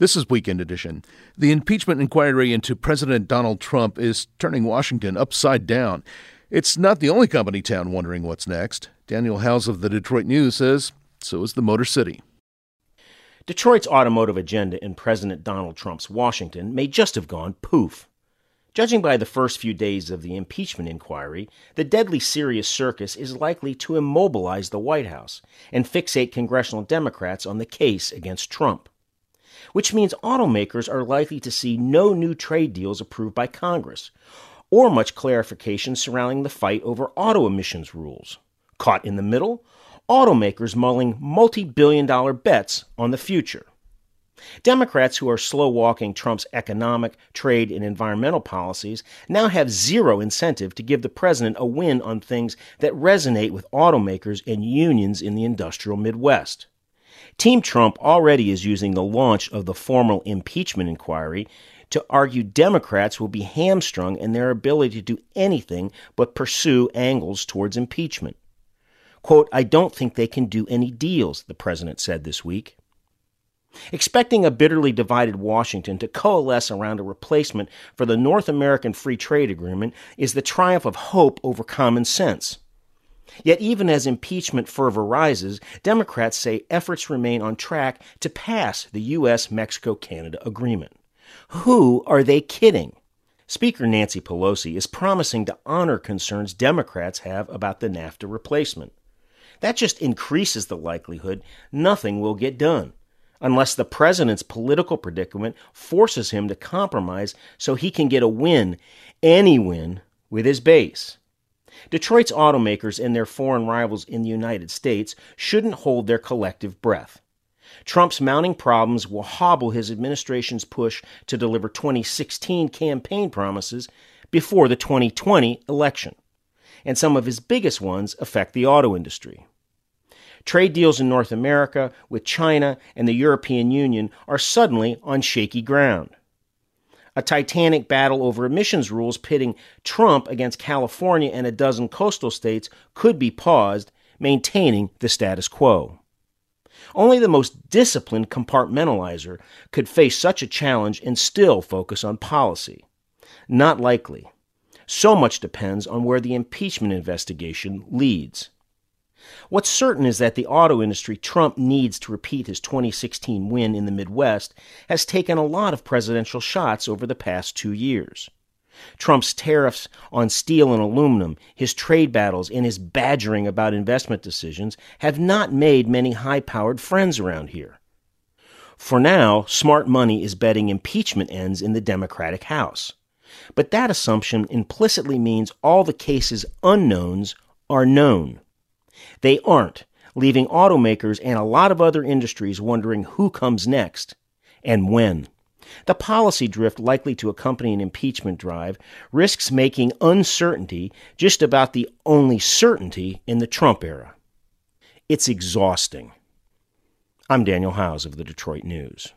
This is Weekend Edition. The impeachment inquiry into President Donald Trump is turning Washington upside down. It's not the only company town wondering what's next. Daniel Howes of the Detroit News says so is the Motor City. Detroit's automotive agenda in President Donald Trump's Washington may just have gone poof. Judging by the first few days of the impeachment inquiry, the deadly serious circus is likely to immobilize the White House and fixate congressional Democrats on the case against Trump which means automakers are likely to see no new trade deals approved by Congress, or much clarification surrounding the fight over auto emissions rules. Caught in the middle, automakers mulling multi billion dollar bets on the future. Democrats who are slow walking Trump's economic, trade, and environmental policies now have zero incentive to give the president a win on things that resonate with automakers and unions in the industrial Midwest. Team Trump already is using the launch of the formal impeachment inquiry to argue Democrats will be hamstrung in their ability to do anything but pursue angles towards impeachment. Quote, I don't think they can do any deals, the president said this week. Expecting a bitterly divided Washington to coalesce around a replacement for the North American Free Trade Agreement is the triumph of hope over common sense. Yet, even as impeachment fervor rises, Democrats say efforts remain on track to pass the U.S. Mexico Canada agreement. Who are they kidding? Speaker Nancy Pelosi is promising to honor concerns Democrats have about the NAFTA replacement. That just increases the likelihood nothing will get done unless the president's political predicament forces him to compromise so he can get a win, any win, with his base. Detroit's automakers and their foreign rivals in the United States shouldn't hold their collective breath. Trump's mounting problems will hobble his administration's push to deliver 2016 campaign promises before the 2020 election. And some of his biggest ones affect the auto industry. Trade deals in North America with China and the European Union are suddenly on shaky ground a titanic battle over emissions rules pitting Trump against California and a dozen coastal states could be paused, maintaining the status quo. Only the most disciplined compartmentalizer could face such a challenge and still focus on policy. Not likely. So much depends on where the impeachment investigation leads. What's certain is that the auto industry Trump needs to repeat his 2016 win in the Midwest has taken a lot of presidential shots over the past two years. Trump's tariffs on steel and aluminum, his trade battles, and his badgering about investment decisions have not made many high powered friends around here. For now, smart money is betting impeachment ends in the Democratic House. But that assumption implicitly means all the case's unknowns are known. They aren't, leaving automakers and a lot of other industries wondering who comes next and when. The policy drift likely to accompany an impeachment drive risks making uncertainty just about the only certainty in the Trump era. It's exhausting. I'm Daniel Howes of the Detroit News.